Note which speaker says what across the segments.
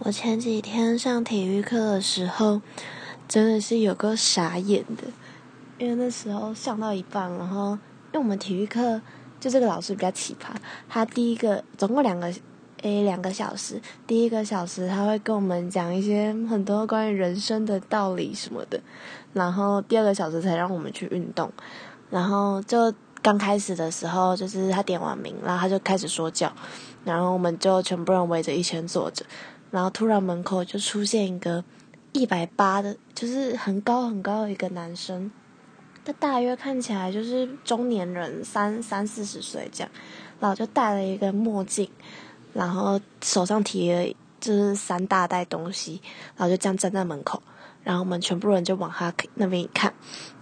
Speaker 1: 我前几天上体育课的时候，真的是有个傻眼的，因为那时候上到一半，然后因为我们体育课就这个老师比较奇葩，他第一个总共两个诶两个小时，第一个小时他会跟我们讲一些很多关于人生的道理什么的，然后第二个小时才让我们去运动，然后就刚开始的时候就是他点完名，然后他就开始说教，然后我们就全部人围着一圈坐着。然后突然门口就出现一个一百八的，就是很高很高的一个男生，他大约看起来就是中年人，三三四十岁这样，然后就戴了一个墨镜，然后手上提了就是三大袋东西，然后就这样站在门口，然后我们全部人就往他那边一看，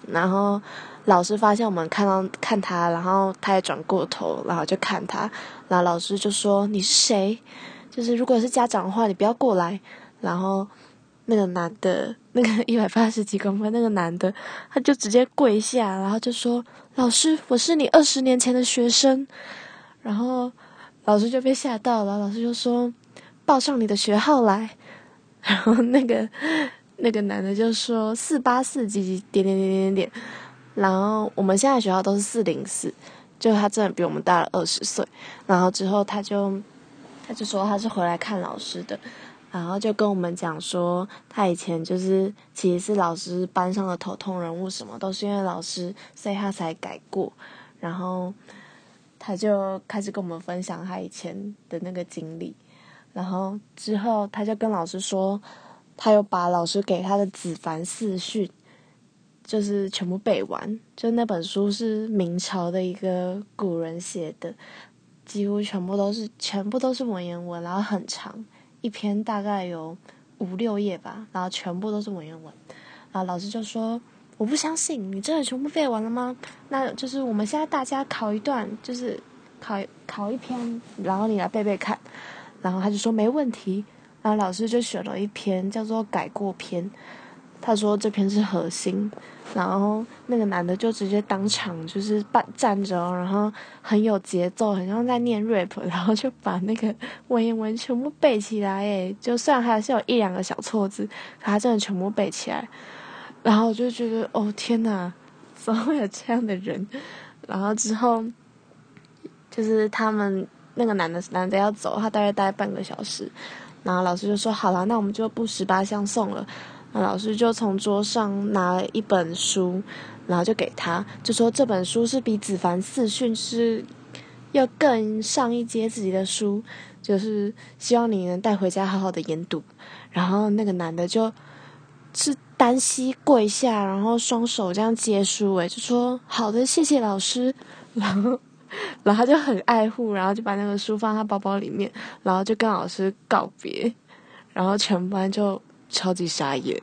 Speaker 1: 然后老师发现我们看到看他，然后他也转过头，然后就看他，然后老师就说你是谁？就是如果是家长的话，你不要过来。然后那个男的，那个一百八十几公分那个男的，他就直接跪下，然后就说：“老师，我是你二十年前的学生。”然后老师就被吓到了，老师就说：“报上你的学号来。”然后那个那个男的就说：“四八四几几点点点点点。”然后我们现在学校都是四零四，就他真的比我们大了二十岁。然后之后他就。他就说他是回来看老师的，然后就跟我们讲说，他以前就是其实是老师班上的头痛人物，什么都是因为老师，所以他才改过。然后他就开始跟我们分享他以前的那个经历，然后之后他就跟老师说，他又把老师给他的《子凡四训》就是全部背完，就那本书是明朝的一个古人写的。几乎全部都是，全部都是文言文，然后很长，一篇大概有五六页吧，然后全部都是文言文。然后老师就说：“我不相信，你真的全部背完了吗？那就是我们现在大家考一段，就是考考一篇，然后你来背背看。”然后他就说：“没问题。”然后老师就选了一篇叫做《改过篇》。他说这篇是核心，然后那个男的就直接当场就是站站着，然后很有节奏，很像在念 rap，然后就把那个文言文全部背起来。诶，就虽然还是有一两个小错字，可他真的全部背起来。然后我就觉得，哦天哪，怎么会有这样的人？然后之后就是他们那个男的男的要走，他大概待半个小时，然后老师就说：“好了，那我们就不十八相送了。”老师就从桌上拿了一本书，然后就给他，就说这本书是比《子凡四训》是要更上一阶自己的书，就是希望你能带回家好好的研读。然后那个男的就是单膝跪下，然后双手这样接书，诶，就说好的，谢谢老师。然后，然后他就很爱护，然后就把那个书放他包包里面，然后就跟老师告别，然后全班就。超级傻眼。